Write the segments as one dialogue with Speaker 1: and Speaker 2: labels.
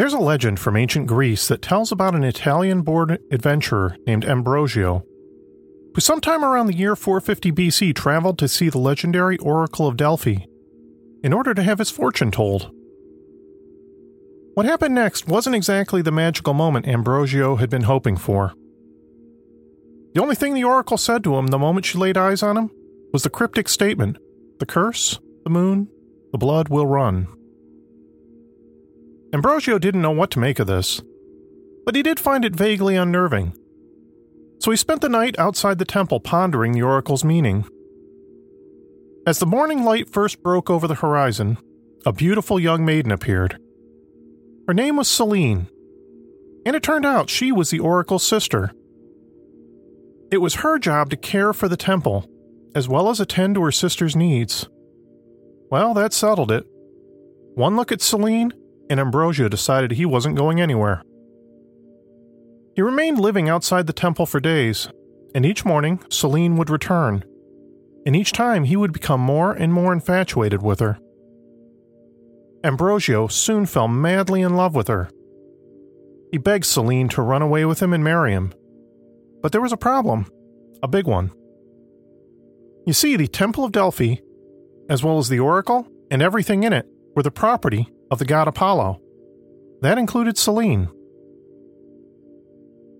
Speaker 1: There's a legend from ancient Greece that tells about an Italian born adventurer named Ambrosio, who sometime around the year 450 BC traveled to see the legendary Oracle of Delphi in order to have his fortune told. What happened next wasn't exactly the magical moment Ambrosio had been hoping for. The only thing the Oracle said to him the moment she laid eyes on him was the cryptic statement The curse, the moon, the blood will run. Ambrosio didn't know what to make of this, but he did find it vaguely unnerving. So he spent the night outside the temple pondering the oracle's meaning. As the morning light first broke over the horizon, a beautiful young maiden appeared. Her name was Selene, and it turned out she was the oracle's sister. It was her job to care for the temple, as well as attend to her sister's needs. Well, that settled it. One look at Selene, and Ambrosio decided he wasn't going anywhere. He remained living outside the temple for days, and each morning Selene would return, and each time he would become more and more infatuated with her. Ambrosio soon fell madly in love with her. He begged Selene to run away with him and marry him. But there was a problem, a big one. You see, the Temple of Delphi, as well as the Oracle and everything in it, were the property of the god Apollo. That included Selene.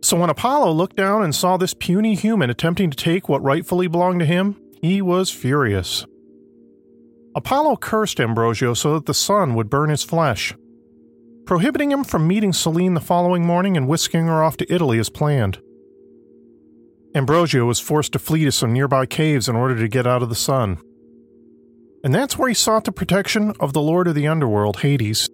Speaker 1: So when Apollo looked down and saw this puny human attempting to take what rightfully belonged to him, he was furious. Apollo cursed Ambrosio so that the sun would burn his flesh, prohibiting him from meeting Selene the following morning and whisking her off to Italy as planned. Ambrosio was forced to flee to some nearby caves in order to get out of the sun and that's where he sought the protection of the lord of the underworld, Hades.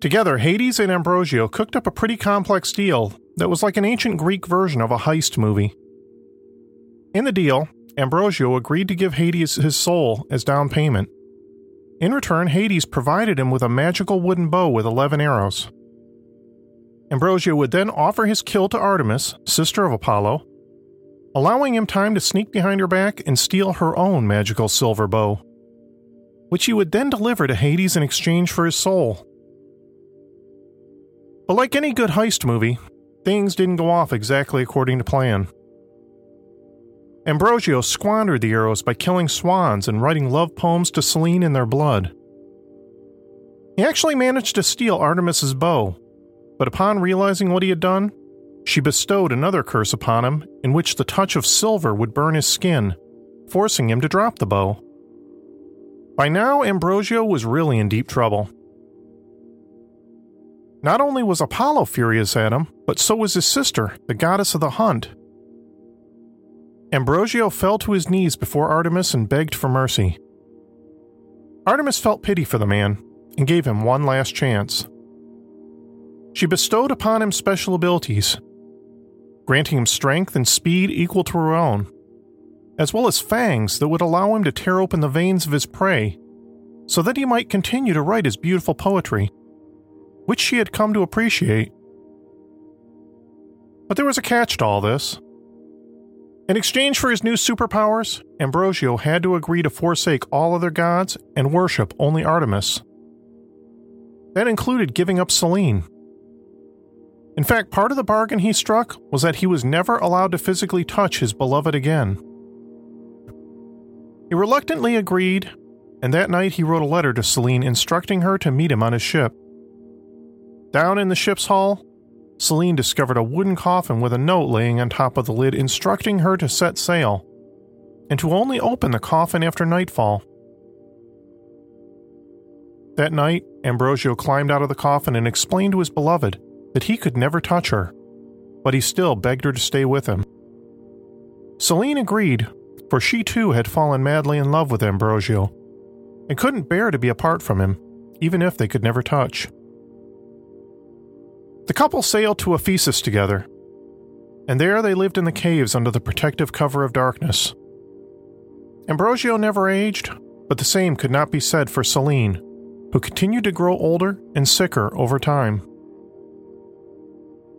Speaker 1: Together, Hades and Ambrosio cooked up a pretty complex deal that was like an ancient Greek version of a heist movie. In the deal, Ambrosio agreed to give Hades his soul as down payment. In return, Hades provided him with a magical wooden bow with 11 arrows. Ambrosio would then offer his kill to Artemis, sister of Apollo, allowing him time to sneak behind her back and steal her own magical silver bow, which he would then deliver to Hades in exchange for his soul. But like any good heist movie, things didn't go off exactly according to plan. Ambrosio squandered the arrows by killing swans and writing love poems to Selene in their blood. He actually managed to steal Artemis's bow, but upon realizing what he had done, she bestowed another curse upon him, in which the touch of silver would burn his skin, forcing him to drop the bow. By now, Ambrosio was really in deep trouble. Not only was Apollo furious at him, but so was his sister, the goddess of the hunt. Ambrosio fell to his knees before Artemis and begged for mercy. Artemis felt pity for the man and gave him one last chance. She bestowed upon him special abilities, granting him strength and speed equal to her own, as well as fangs that would allow him to tear open the veins of his prey so that he might continue to write his beautiful poetry, which she had come to appreciate. But there was a catch to all this. In exchange for his new superpowers, Ambrosio had to agree to forsake all other gods and worship only Artemis. That included giving up Selene, in fact, part of the bargain he struck was that he was never allowed to physically touch his beloved again. He reluctantly agreed, and that night he wrote a letter to Selene instructing her to meet him on his ship. Down in the ship's hull, Selene discovered a wooden coffin with a note laying on top of the lid instructing her to set sail and to only open the coffin after nightfall. That night, Ambrosio climbed out of the coffin and explained to his beloved that he could never touch her, but he still begged her to stay with him. Selene agreed, for she too had fallen madly in love with Ambrosio and couldn't bear to be apart from him, even if they could never touch. The couple sailed to Ephesus together, and there they lived in the caves under the protective cover of darkness. Ambrosio never aged, but the same could not be said for Selene, who continued to grow older and sicker over time.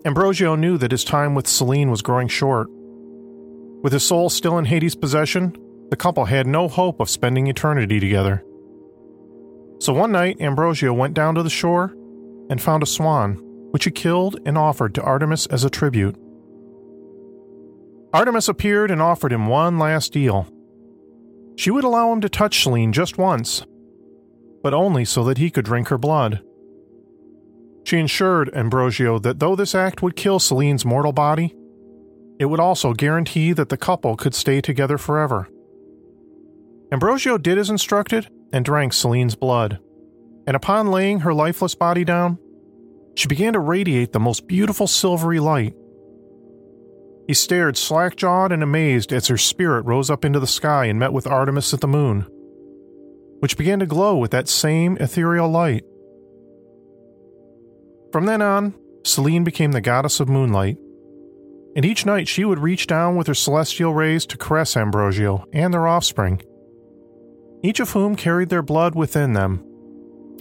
Speaker 1: Ambrosio knew that his time with Selene was growing short. With his soul still in Hades' possession, the couple had no hope of spending eternity together. So one night, Ambrosio went down to the shore and found a swan, which he killed and offered to Artemis as a tribute. Artemis appeared and offered him one last deal. She would allow him to touch Selene just once, but only so that he could drink her blood. She assured Ambrosio that though this act would kill Selene's mortal body, it would also guarantee that the couple could stay together forever. Ambrosio did as instructed and drank Selene's blood, and upon laying her lifeless body down, she began to radiate the most beautiful silvery light. He stared slack jawed and amazed as her spirit rose up into the sky and met with Artemis at the moon, which began to glow with that same ethereal light. From then on, Selene became the goddess of moonlight, and each night she would reach down with her celestial rays to caress Ambrosio and their offspring, each of whom carried their blood within them,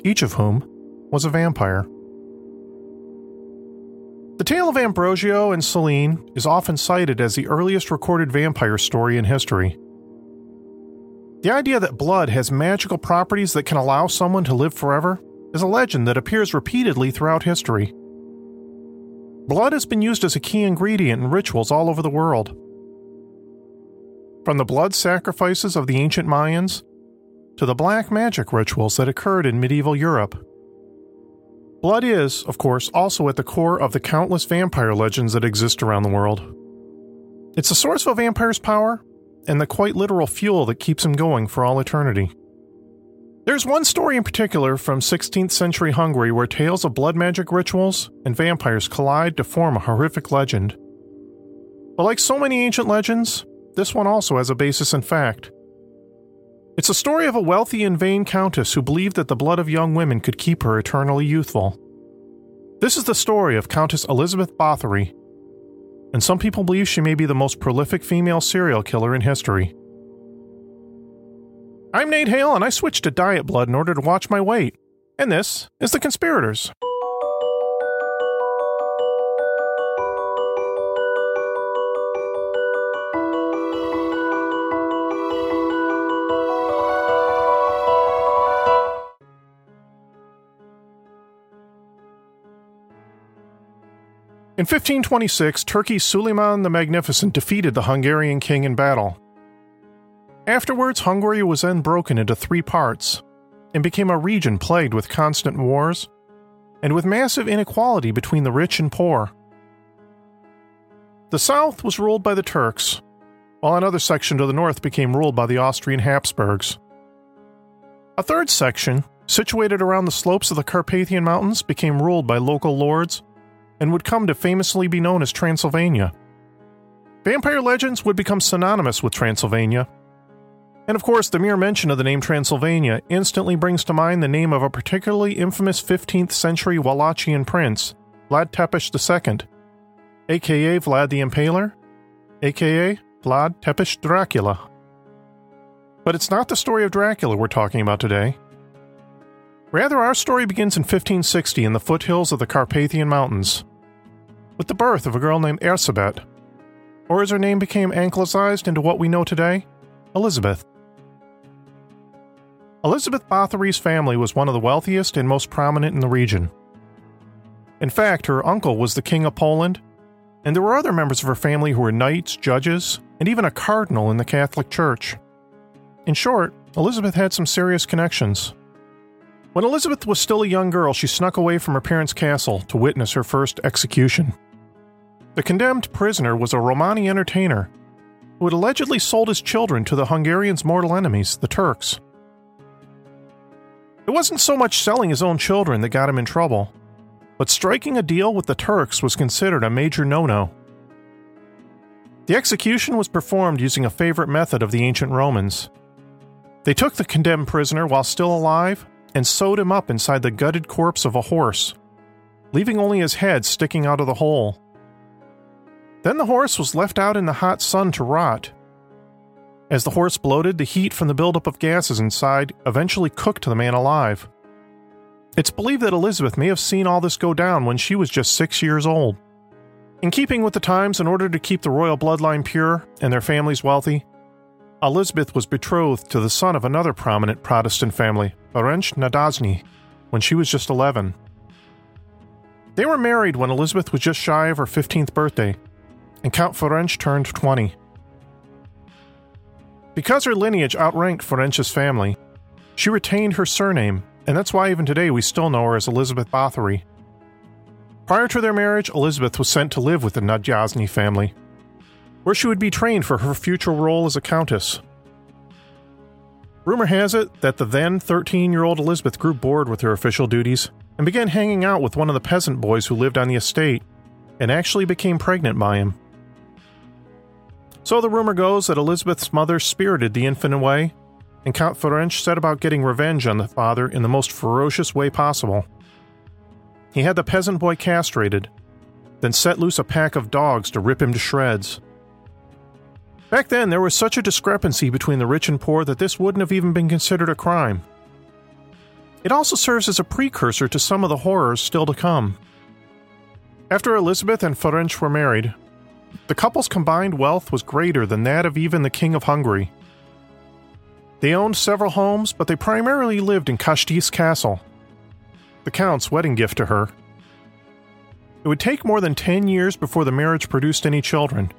Speaker 1: each of whom was a vampire. The tale of Ambrosio and Selene is often cited as the earliest recorded vampire story in history. The idea that blood has magical properties that can allow someone to live forever is a legend that appears repeatedly throughout history. Blood has been used as a key ingredient in rituals all over the world. From the blood sacrifices of the ancient Mayans to the black magic rituals that occurred in medieval Europe Blood is, of course, also at the core of the countless vampire legends that exist around the world. It's the source of a vampire's power and the quite literal fuel that keeps him going for all eternity. There's one story in particular from 16th century Hungary where tales of blood magic rituals and vampires collide to form a horrific legend. But like so many ancient legends, this one also has a basis in fact. It's a story of a wealthy and vain countess who believed that the blood of young women could keep her eternally youthful. This is the story of Countess Elizabeth Bathory, and some people believe she may be the most prolific female serial killer in history. I'm Nate Hale, and I switched to diet blood in order to watch my weight. And this is The Conspirators. In 1526, Turkey's Suleiman the Magnificent defeated the Hungarian king in battle. Afterwards, Hungary was then broken into three parts and became a region plagued with constant wars and with massive inequality between the rich and poor. The south was ruled by the Turks, while another section to the north became ruled by the Austrian Habsburgs. A third section, situated around the slopes of the Carpathian Mountains, became ruled by local lords and would come to famously be known as Transylvania. Vampire legends would become synonymous with Transylvania. And of course, the mere mention of the name Transylvania instantly brings to mind the name of a particularly infamous 15th century Wallachian prince, Vlad Tepes II, aka Vlad the Impaler, aka Vlad Tepes Dracula. But it's not the story of Dracula we're talking about today. Rather, our story begins in 1560 in the foothills of the Carpathian Mountains with the birth of a girl named Erzsébet, or as her name became anglicized into what we know today, Elizabeth. Elizabeth Bathory's family was one of the wealthiest and most prominent in the region. In fact, her uncle was the King of Poland, and there were other members of her family who were knights, judges, and even a cardinal in the Catholic Church. In short, Elizabeth had some serious connections. When Elizabeth was still a young girl, she snuck away from her parents' castle to witness her first execution. The condemned prisoner was a Romani entertainer who had allegedly sold his children to the Hungarians' mortal enemies, the Turks. It wasn't so much selling his own children that got him in trouble, but striking a deal with the Turks was considered a major no no. The execution was performed using a favorite method of the ancient Romans. They took the condemned prisoner while still alive and sewed him up inside the gutted corpse of a horse, leaving only his head sticking out of the hole. Then the horse was left out in the hot sun to rot. As the horse bloated, the heat from the buildup of gases inside eventually cooked the man alive. It's believed that Elizabeth may have seen all this go down when she was just six years old. In keeping with the times, in order to keep the royal bloodline pure and their families wealthy, Elizabeth was betrothed to the son of another prominent Protestant family, Ferenc Nádasdy, when she was just 11. They were married when Elizabeth was just shy of her 15th birthday, and Count Ferenc turned 20. Because her lineage outranked Ferenc's family, she retained her surname, and that's why even today we still know her as Elizabeth Bathory. Prior to their marriage, Elizabeth was sent to live with the Nádasdy family, where she would be trained for her future role as a countess. Rumor has it that the then 13 year old Elizabeth grew bored with her official duties and began hanging out with one of the peasant boys who lived on the estate and actually became pregnant by him. So the rumor goes that Elizabeth's mother spirited the infant away, and Count Ferenc set about getting revenge on the father in the most ferocious way possible. He had the peasant boy castrated, then set loose a pack of dogs to rip him to shreds. Back then, there was such a discrepancy between the rich and poor that this wouldn't have even been considered a crime. It also serves as a precursor to some of the horrors still to come. After Elizabeth and Ferenc were married, the couple's combined wealth was greater than that of even the King of Hungary. They owned several homes, but they primarily lived in Kastis Castle, the Count's wedding gift to her. It would take more than 10 years before the marriage produced any children.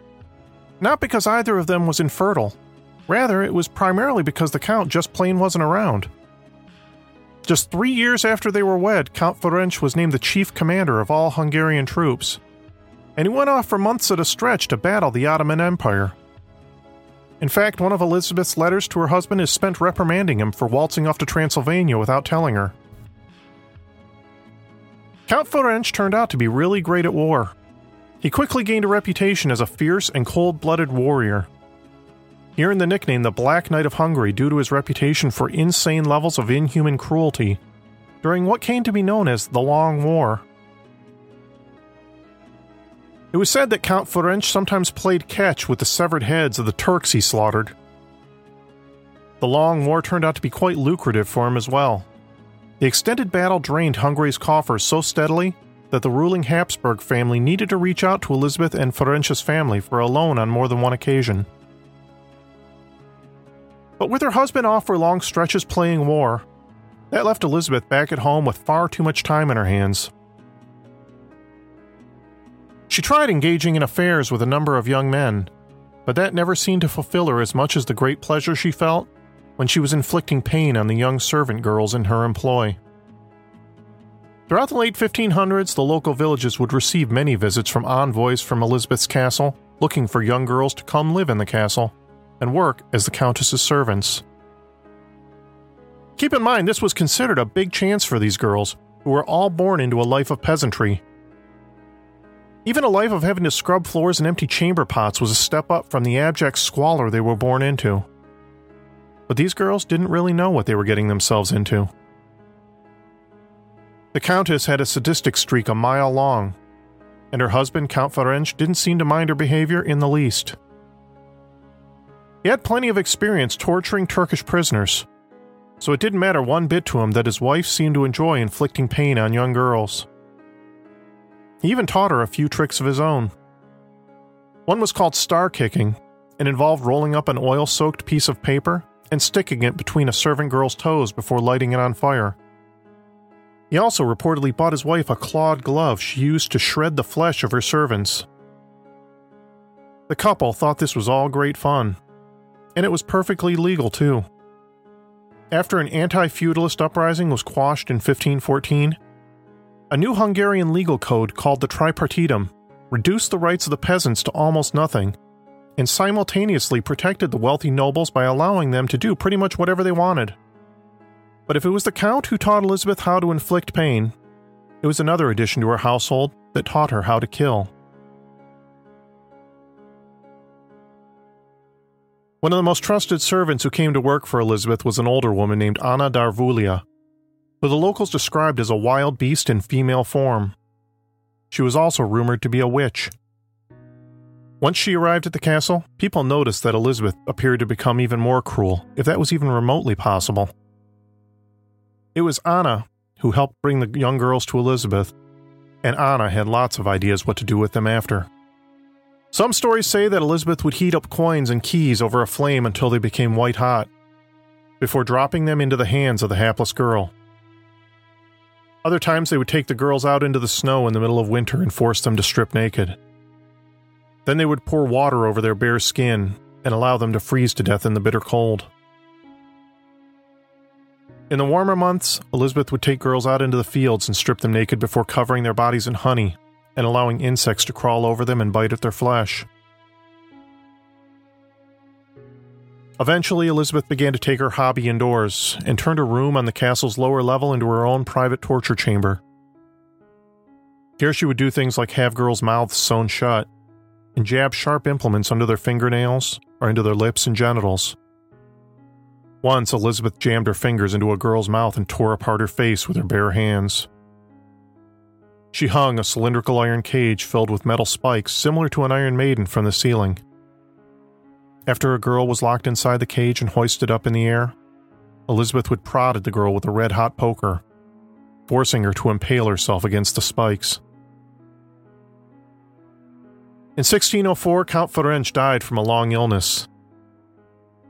Speaker 1: Not because either of them was infertile, rather, it was primarily because the Count just plain wasn't around. Just three years after they were wed, Count Ferenc was named the chief commander of all Hungarian troops and he went off for months at a stretch to battle the Ottoman Empire. In fact, one of Elizabeth's letters to her husband is spent reprimanding him for waltzing off to Transylvania without telling her. Count Ferenc turned out to be really great at war. He quickly gained a reputation as a fierce and cold blooded warrior. He earned the nickname the Black Knight of Hungary due to his reputation for insane levels of inhuman cruelty during what came to be known as the Long War. It was said that Count Ferenc sometimes played catch with the severed heads of the Turks he slaughtered. The long war turned out to be quite lucrative for him as well. The extended battle drained Hungary's coffers so steadily that the ruling Habsburg family needed to reach out to Elizabeth and Ferenc's family for a loan on more than one occasion. But with her husband off for long stretches playing war, that left Elizabeth back at home with far too much time in her hands. She tried engaging in affairs with a number of young men, but that never seemed to fulfill her as much as the great pleasure she felt when she was inflicting pain on the young servant girls in her employ. Throughout the late 1500s, the local villages would receive many visits from envoys from Elizabeth's castle looking for young girls to come live in the castle and work as the Countess's servants. Keep in mind, this was considered a big chance for these girls, who were all born into a life of peasantry even a life of having to scrub floors and empty chamber pots was a step up from the abject squalor they were born into. But these girls didn't really know what they were getting themselves into. The Countess had a sadistic streak a mile long, and her husband, Count Ferenc, didn't seem to mind her behavior in the least. He had plenty of experience torturing Turkish prisoners, so it didn't matter one bit to him that his wife seemed to enjoy inflicting pain on young girls. He even taught her a few tricks of his own. One was called star kicking and involved rolling up an oil soaked piece of paper and sticking it between a servant girl's toes before lighting it on fire. He also reportedly bought his wife a clawed glove she used to shred the flesh of her servants. The couple thought this was all great fun, and it was perfectly legal too. after an anti feudalist uprising was quashed in 1514, a new Hungarian legal code called the Tripartitum reduced the rights of the peasants to almost nothing and simultaneously protected the wealthy nobles by allowing them to do pretty much whatever they wanted. But if it was the Count who taught Elizabeth how to inflict pain, it was another addition to her household that taught her how to kill. One of the most trusted servants who came to work for Elizabeth was an older woman named Anna Darvulia, who the locals described as a wild beast in female form. She was also rumored to be a witch. Once she arrived at the castle, people noticed that Elizabeth appeared to become even more cruel, if that was even remotely possible. It was Anna who helped bring the young girls to Elizabeth, and Anna had lots of ideas what to do with them after. Some stories say that Elizabeth would heat up coins and keys over a flame until they became white hot, before dropping them into the hands of the hapless girl. Other times they would take the girls out into the snow in the middle of winter and force them to strip naked. Then they would pour water over their bare skin and allow them to freeze to death in the bitter cold. In the warmer months, Elizabeth would take girls out into the fields and strip them naked before covering their bodies in honey and allowing insects to crawl over them and bite at their flesh. Eventually, Elizabeth began to take her hobby indoors and turned a room on the castle's lower level into her own private torture chamber. Here she would do things like have girls' mouths sewn shut and jab sharp implements under their fingernails or into their lips and genitals. Once, Elizabeth jammed her fingers into a girl's mouth and tore apart her face with her bare hands. She hung a cylindrical iron cage filled with metal spikes similar to an Iron Maiden from the ceiling. After a girl was locked inside the cage and hoisted up in the air, Elizabeth would prod at the girl with a red hot poker, forcing her to impale herself against the spikes. In 1604, Count Ferenc died from a long illness,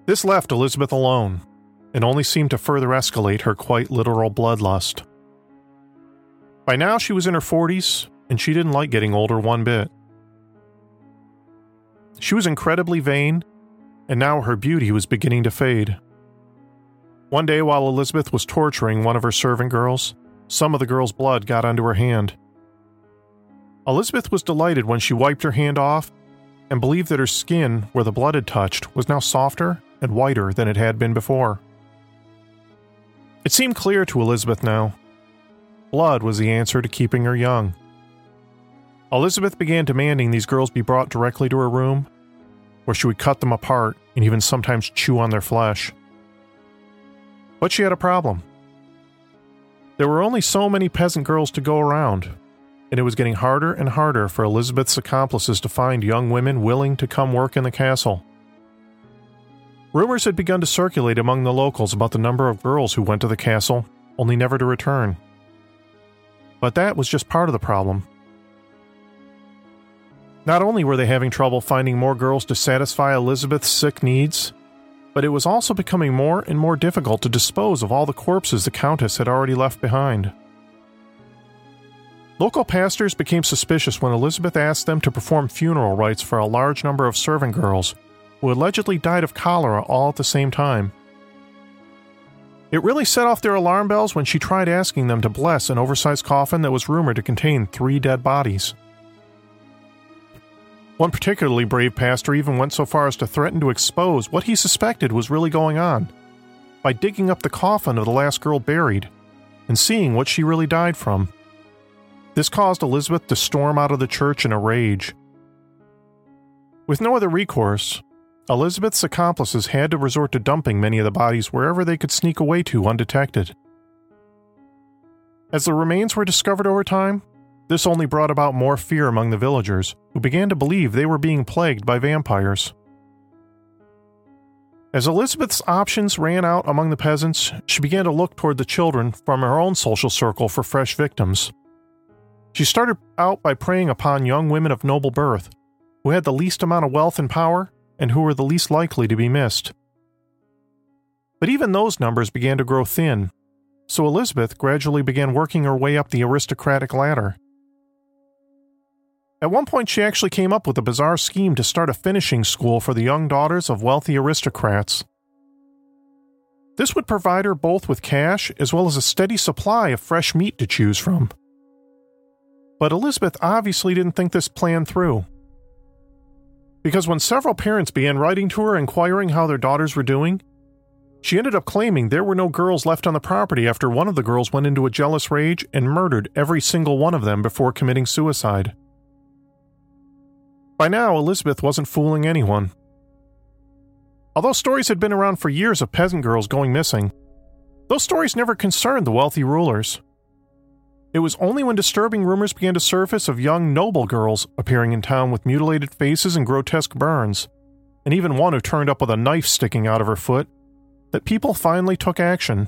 Speaker 1: this left Elizabeth alone, and only seemed to further escalate her quite literal bloodlust. By now, she was in her 40s, and she didn't like getting older one bit. She was incredibly vain, and now her beauty was beginning to fade. One day, while Elizabeth was torturing one of her servant girls, some of the girl's blood got onto her hand. Elizabeth was delighted when she wiped her hand off and believed that her skin, where the blood had touched, was now softer and whiter than it had been before. It seemed clear to Elizabeth now. Blood was the answer to keeping her young. Elizabeth began demanding these girls be brought directly to her room, where she would cut them apart and even sometimes chew on their flesh. But she had a problem. There were only so many peasant girls to go around, and it was getting harder and harder for Elizabeth's accomplices to find young women willing to come work in the castle. Rumors had begun to circulate among the locals about the number of girls who went to the castle, only never to return. But that was just part of the problem. Not only were they having trouble finding more girls to satisfy Elizabeth's sick needs, but it was also becoming more and more difficult to dispose of all the corpses the Countess had already left behind. Local pastors became suspicious when Elizabeth asked them to perform funeral rites for a large number of servant girls who allegedly died of cholera all at the same time. It really set off their alarm bells when she tried asking them to bless an oversized coffin that was rumored to contain three dead bodies. One particularly brave pastor even went so far as to threaten to expose what he suspected was really going on by digging up the coffin of the last girl buried and seeing what she really died from. This caused Elizabeth to storm out of the church in a rage. With no other recourse, Elizabeth's accomplices had to resort to dumping many of the bodies wherever they could sneak away to undetected. As the remains were discovered over time, this only brought about more fear among the villagers, who began to believe they were being plagued by vampires. As Elizabeth's options ran out among the peasants, she began to look toward the children from her own social circle for fresh victims. She started out by preying upon young women of noble birth, who had the least amount of wealth and power and who were the least likely to be missed. But even those numbers began to grow thin, so Elizabeth gradually began working her way up the aristocratic ladder. At one point, she actually came up with a bizarre scheme to start a finishing school for the young daughters of wealthy aristocrats. This would provide her both with cash as well as a steady supply of fresh meat to choose from. But Elizabeth obviously didn't think this plan through. Because when several parents began writing to her inquiring how their daughters were doing, she ended up claiming there were no girls left on the property after one of the girls went into a jealous rage and murdered every single one of them before committing suicide. By now, Elizabeth wasn't fooling anyone. Although stories had been around for years of peasant girls going missing, those stories never concerned the wealthy rulers. It was only when disturbing rumors began to surface of young noble girls appearing in town with mutilated faces and grotesque burns, and even one who turned up with a knife sticking out of her foot, that people finally took action.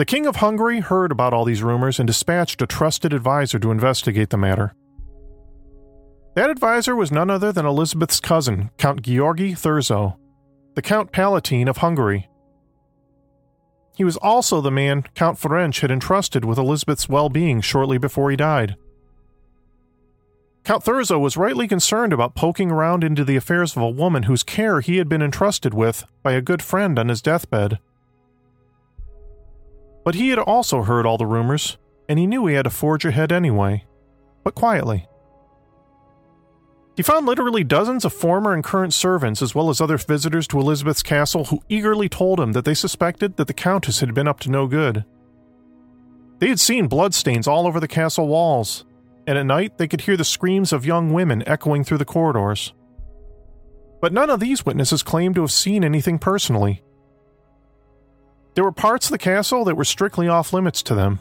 Speaker 1: The King of Hungary heard about all these rumors and dispatched a trusted advisor to investigate the matter. That advisor was none other than Elizabeth's cousin, Count Georgi Thurzo, the Count Palatine of Hungary. He was also the man Count Ferenc had entrusted with Elizabeth's well being shortly before he died. Count Thurzo was rightly concerned about poking around into the affairs of a woman whose care he had been entrusted with by a good friend on his deathbed. But he had also heard all the rumors, and he knew he had to forge ahead anyway, but quietly. He found literally dozens of former and current servants, as well as other visitors to Elizabeth's castle, who eagerly told him that they suspected that the Countess had been up to no good. They had seen bloodstains all over the castle walls, and at night they could hear the screams of young women echoing through the corridors. But none of these witnesses claimed to have seen anything personally. There were parts of the castle that were strictly off limits to them.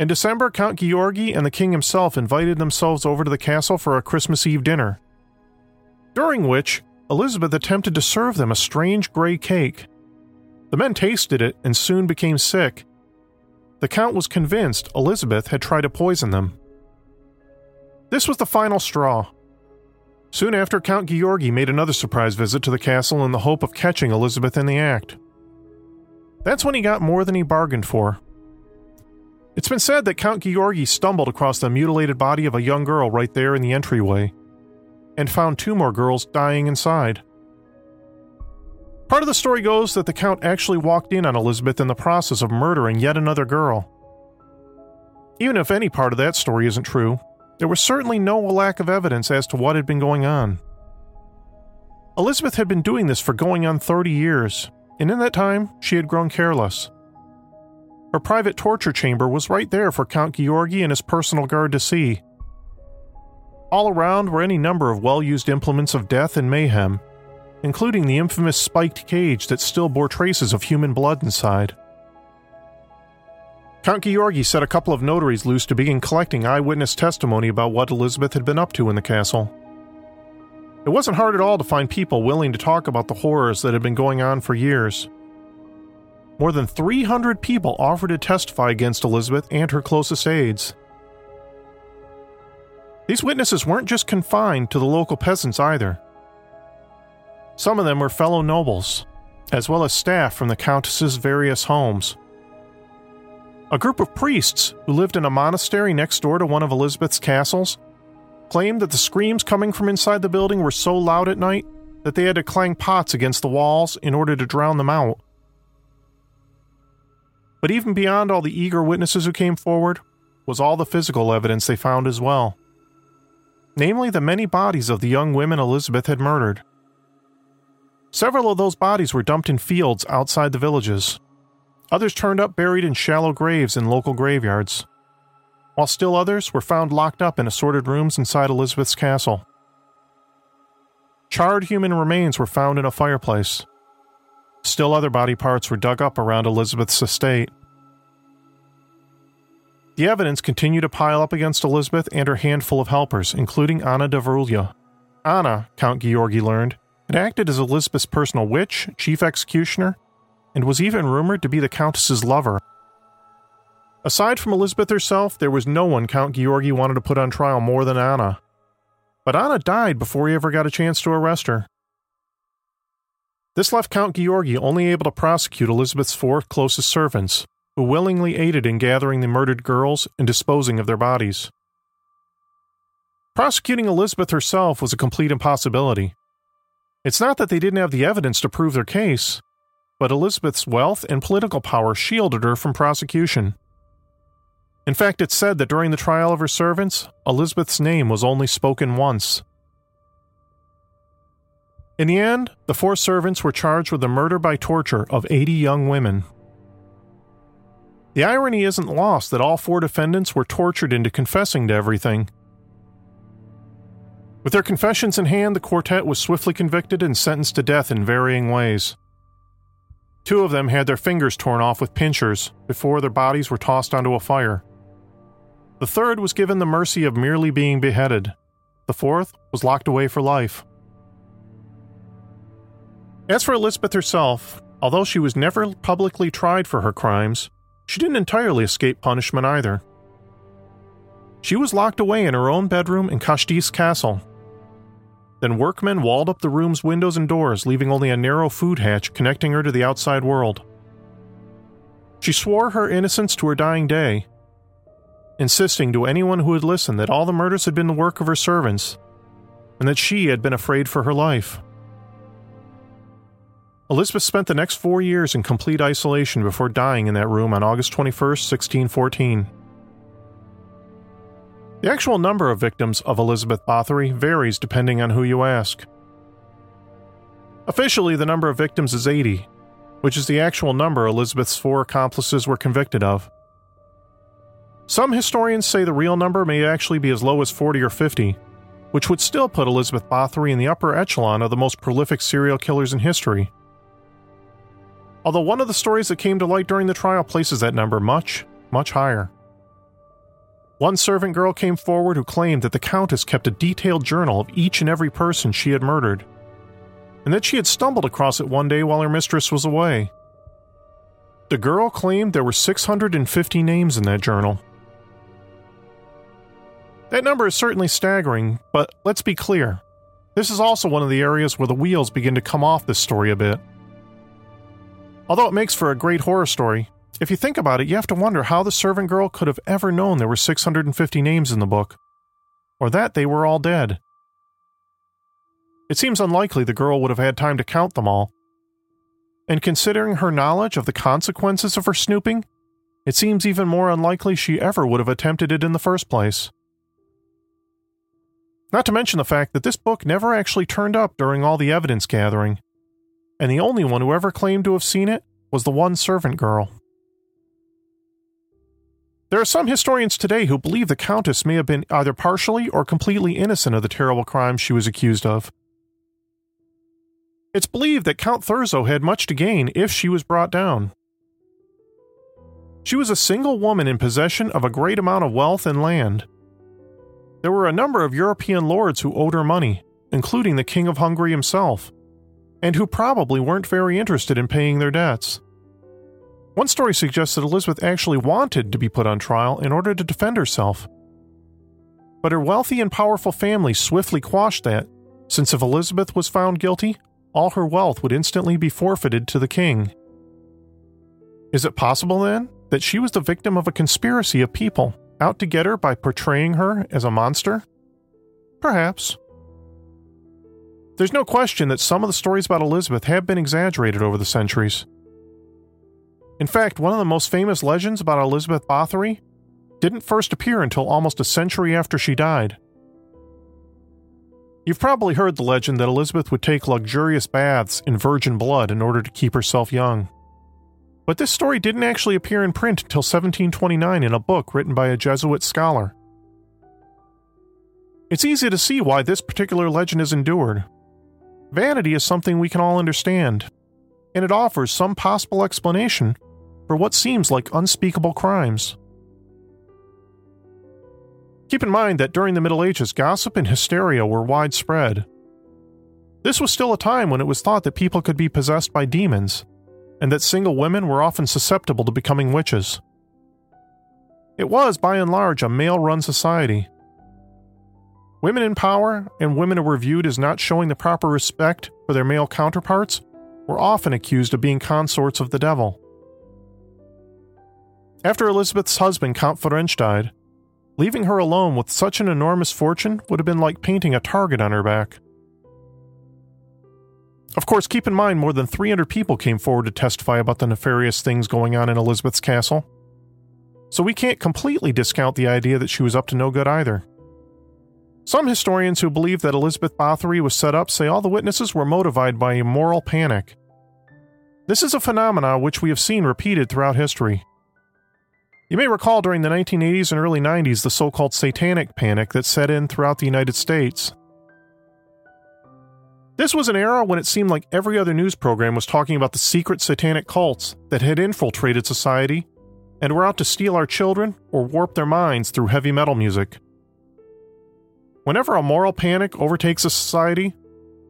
Speaker 1: In December, Count Georgi and the king himself invited themselves over to the castle for a Christmas Eve dinner, during which Elizabeth attempted to serve them a strange gray cake. The men tasted it and soon became sick. The Count was convinced Elizabeth had tried to poison them. This was the final straw. Soon after, Count Georgi made another surprise visit to the castle in the hope of catching Elizabeth in the act. That's when he got more than he bargained for. It's been said that Count Georgi stumbled across the mutilated body of a young girl right there in the entryway, and found two more girls dying inside. Part of the story goes that the Count actually walked in on Elizabeth in the process of murdering yet another girl. Even if any part of that story isn't true, there was certainly no lack of evidence as to what had been going on. Elizabeth had been doing this for going on 30 years, and in that time, she had grown careless. Her private torture chamber was right there for Count Georgi and his personal guard to see. All around were any number of well used implements of death and mayhem, including the infamous spiked cage that still bore traces of human blood inside. Count Georgi set a couple of notaries loose to begin collecting eyewitness testimony about what Elizabeth had been up to in the castle. It wasn't hard at all to find people willing to talk about the horrors that had been going on for years. More than 300 people offered to testify against Elizabeth and her closest aides. These witnesses weren't just confined to the local peasants either. Some of them were fellow nobles, as well as staff from the Countess's various homes. A group of priests who lived in a monastery next door to one of Elizabeth's castles claimed that the screams coming from inside the building were so loud at night that they had to clang pots against the walls in order to drown them out. But even beyond all the eager witnesses who came forward was all the physical evidence they found as well. Namely, the many bodies of the young women Elizabeth had murdered. Several of those bodies were dumped in fields outside the villages. Others turned up buried in shallow graves in local graveyards while still others were found locked up in assorted rooms inside Elizabeth's castle. Charred human remains were found in a fireplace. Still other body parts were dug up around Elizabeth's estate. The evidence continued to pile up against Elizabeth and her handful of helpers, including Anna Darvulia. Anna, Count Georgi learned, had acted as Elizabeth's personal witch, chief executioner, and was even rumored to be the Countess's lover. Aside from Elizabeth herself, there was no one Count Georgi wanted to put on trial more than Anna. But Anna died before he ever got a chance to arrest her. This left Count Georgi only able to prosecute Elizabeth's four closest servants, who willingly aided in gathering the murdered girls and disposing of their bodies. Prosecuting Elizabeth herself was a complete impossibility. It's not that they didn't have the evidence to prove their case, but Elizabeth's wealth and political power shielded her from prosecution. In fact, it's said that during the trial of her servants, Elizabeth's name was only spoken once. In the end, the four servants were charged with the murder by torture of 80 young women. The irony isn't lost that all four defendants were tortured into confessing to everything. With their confessions in hand, the quartet was swiftly convicted and sentenced to death in varying ways. Two of them had their fingers torn off with pincers before their bodies were tossed onto a fire. The third was given the mercy of merely being beheaded. The fourth was locked away for life. As for Elizabeth herself, although she was never publicly tried for her crimes, she didn't entirely escape punishment either. She was locked away in her own bedroom in Kastis Castle. Then workmen walled up the room's windows and doors, leaving only a narrow food hatch connecting her to the outside world. She swore her innocence to her dying day, insisting to anyone who would listen that all the murders had been the work of her servants, and that she had been afraid for her life. Elizabeth spent the next four years in complete isolation before dying in that room on August 21, 1614. The actual number of victims of Elizabeth Bathory varies depending on who you ask. Officially, the number of victims is 80, which is the actual number Elizabeth's four accomplices were convicted of. Some historians say the real number may actually be as low as 40 or 50, which would still put Elizabeth Bathory in the upper echelon of the most prolific serial killers in history. Although one of the stories that came to light during the trial places that number much, much higher. One servant girl came forward who claimed that the Countess kept a detailed journal of each and every person she had murdered, and that she had stumbled across it one day while her mistress was away. The girl claimed there were 650 names in that journal, that number is certainly staggering, but let's be clear. This is also one of the areas where the wheels begin to come off this story a bit. Although it makes for a great horror story, if you think about it, you have to wonder how the servant girl could have ever known there were 650 names in the book, or that they were all dead. It seems unlikely the girl would have had time to count them all. And considering her knowledge of the consequences of her snooping, it seems even more unlikely she ever would have attempted it in the first place. Not to mention the fact that this book never actually turned up during all the evidence gathering, and the only one who ever claimed to have seen it was the one servant girl. There are some historians today who believe the Countess may have been either partially or completely innocent of the terrible crimes she was accused of. It's believed that Count Thurzo had much to gain if she was brought down. She was a single woman in possession of a great amount of wealth and land, there were a number of European lords who owed her money, including the King of Hungary himself, and who probably weren't very interested in paying their debts. One story suggests that Elizabeth actually wanted to be put on trial in order to defend herself. But her wealthy and powerful family swiftly quashed that, since if Elizabeth was found guilty, all her wealth would instantly be forfeited to the king. Is it possible, then, that she was the victim of a conspiracy of people out to get her by portraying her as a monster? Perhaps. There's no question that some of the stories about Elizabeth have been exaggerated over the centuries. In fact, one of the most famous legends about Elizabeth Bathory didn't first appear until almost a century after she died. You've probably heard the legend that Elizabeth would take luxurious baths in virgin blood in order to keep herself young. But this story didn't actually appear in print until 1729 in a book written by a Jesuit scholar. It's easy to see why this particular legend is endured. Vanity is something we can all understand, and it offers some possible explanation for what seems like unspeakable crimes. Keep in mind that during the Middle Ages, gossip and hysteria were widespread. This was still a time when it was thought that people could be possessed by demons, and that single women were often susceptible to becoming witches. It was, by and large, a male run society. Women in power and women who were viewed as not showing the proper respect for their male counterparts were often accused of being consorts of the devil. After Elizabeth's husband, Count Ferenc, died, leaving her alone with such an enormous fortune would have been like painting a target on her back. Of course, keep in mind more than 300 people came forward to testify about the nefarious things going on in Elizabeth's castle. So we can't completely discount the idea that she was up to no good either. Some historians who believe that Elizabeth Bathory was set up say all the witnesses were motivated by a moral panic. This is a phenomenon which we have seen repeated throughout history. You may recall during the 1980s and early 90s the so called satanic panic that set in throughout the United States. This was an era when it seemed like every other news program was talking about the secret satanic cults that had infiltrated society and were out to steal our children or warp their minds through heavy metal music. Whenever a moral panic overtakes a society,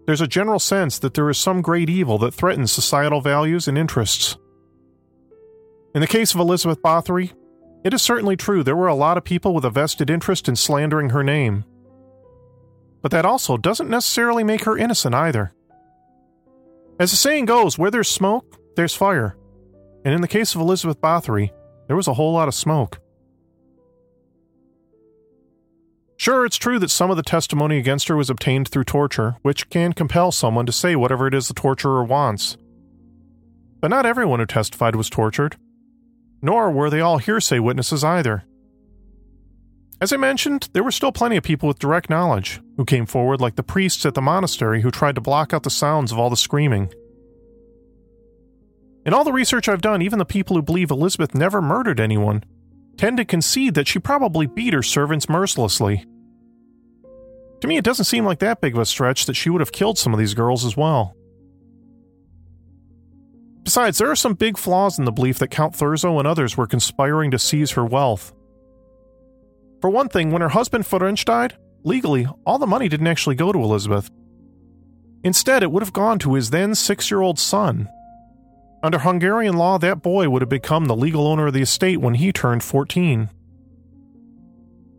Speaker 1: there's a general sense that there is some great evil that threatens societal values and interests. In the case of Elizabeth Bathory, it is certainly true there were a lot of people with a vested interest in slandering her name. But that also doesn't necessarily make her innocent either. As the saying goes, where there's smoke, there's fire. And in the case of Elizabeth Bathory, there was a whole lot of smoke. Sure, it's true that some of the testimony against her was obtained through torture, which can compel someone to say whatever it is the torturer wants. But not everyone who testified was tortured nor were they all hearsay witnesses either. As I mentioned, there were still plenty of people with direct knowledge who came forward, like the priests at the monastery who tried to block out the sounds of all the screaming. In all the research I've done, even the people who believe Elizabeth never murdered anyone tend to concede that she probably beat her servants mercilessly. To me, it doesn't seem like that big of a stretch that she would have killed some of these girls as well. Besides, there are some big flaws in the belief that Count Thurzo and others were conspiring to seize her wealth. For one thing, when her husband Ferenc died, legally, all the money didn't actually go to Elizabeth. Instead, it would have gone to his then six year old son. Under Hungarian law, that boy would have become the legal owner of the estate when he turned 14.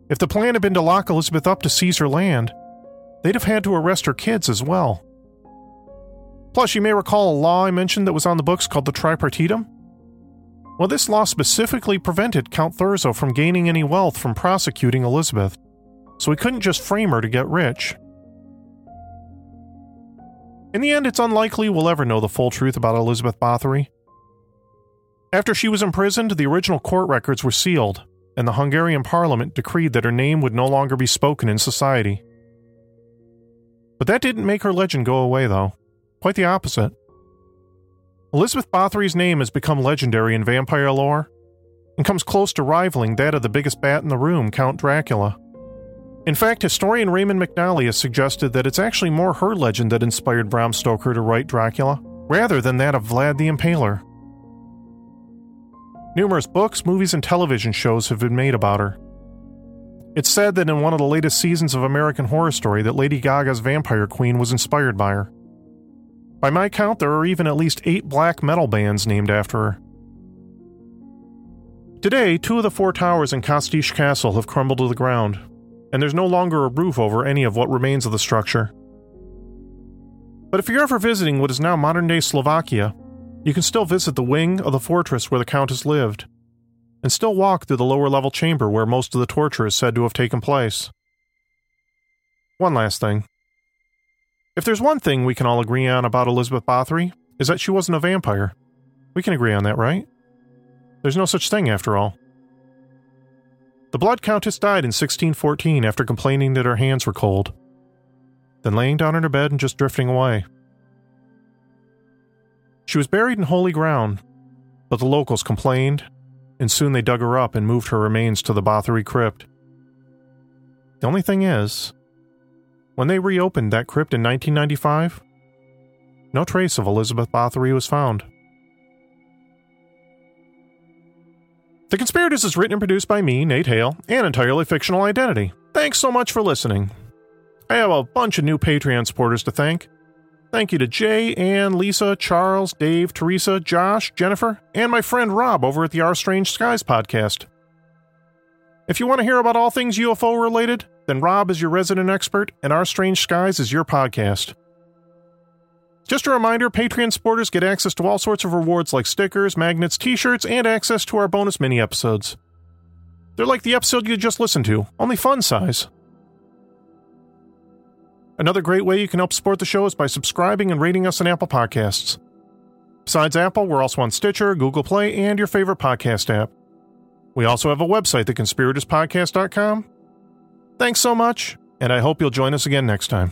Speaker 1: If the plan had been to lock Elizabeth up to seize her land, they'd have had to arrest her kids as well. Plus, you may recall a law I mentioned that was on the books called the Tripartitum. Well, this law specifically prevented Count Thurzo from gaining any wealth from prosecuting Elizabeth, so he couldn't just frame her to get rich. In the end, it's unlikely we'll ever know the full truth about Elizabeth Bathory. After she was imprisoned, the original court records were sealed, and the Hungarian parliament decreed that her name would no longer be spoken in society. But that didn't make her legend go away, though. Quite the opposite. Elizabeth Bathory's name has become legendary in vampire lore and comes close to rivaling that of the biggest bat in the room, Count Dracula. In fact, historian Raymond McNally has suggested that it's actually more her legend that inspired Bram Stoker to write Dracula, rather than that of Vlad the Impaler. Numerous books, movies, and television shows have been made about her. It's said that in one of the latest seasons of American Horror Story that Lady Gaga's Vampire Queen was inspired by her. By my count, there are even at least eight black metal bands named after her. Today, two of the four towers in Kostic Castle have crumbled to the ground, and there's no longer a roof over any of what remains of the structure. But if you're ever visiting what is now modern day Slovakia, you can still visit the wing of the fortress where the Countess lived, and still walk through the lower level chamber where most of the torture is said to have taken place. One last thing. If there's one thing we can all agree on about Elizabeth Bathory, is that she wasn't a vampire. We can agree on that, right? There's no such thing, after all. The Blood Countess died in 1614 after complaining that her hands were cold, then laying down in her bed and just drifting away. She was buried in holy ground, but the locals complained, and soon they dug her up and moved her remains to the Bathory crypt. The only thing is, when they reopened that crypt in 1995, no trace of Elizabeth Bathory was found. The Conspirators is written and produced by me, Nate Hale, an entirely fictional identity. Thanks so much for listening. I have a bunch of new Patreon supporters to thank. Thank you to Jay, Ann, Lisa, Charles, Dave, Teresa, Josh, Jennifer, and my friend Rob over at the Our Strange Skies podcast. If you want to hear about all things UFO related, then Rob is your resident expert and Our Strange Skies is your podcast. Just a reminder Patreon supporters get access to all sorts of rewards like stickers, magnets, t shirts, and access to our bonus mini episodes. They're like the episode you just listened to, only fun size. Another great way you can help support the show is by subscribing and rating us on Apple Podcasts. Besides Apple, we're also on Stitcher, Google Play, and your favorite podcast app. We also have a website, theconspiratorspodcast.com. Thanks so much, and I hope you'll join us again next time.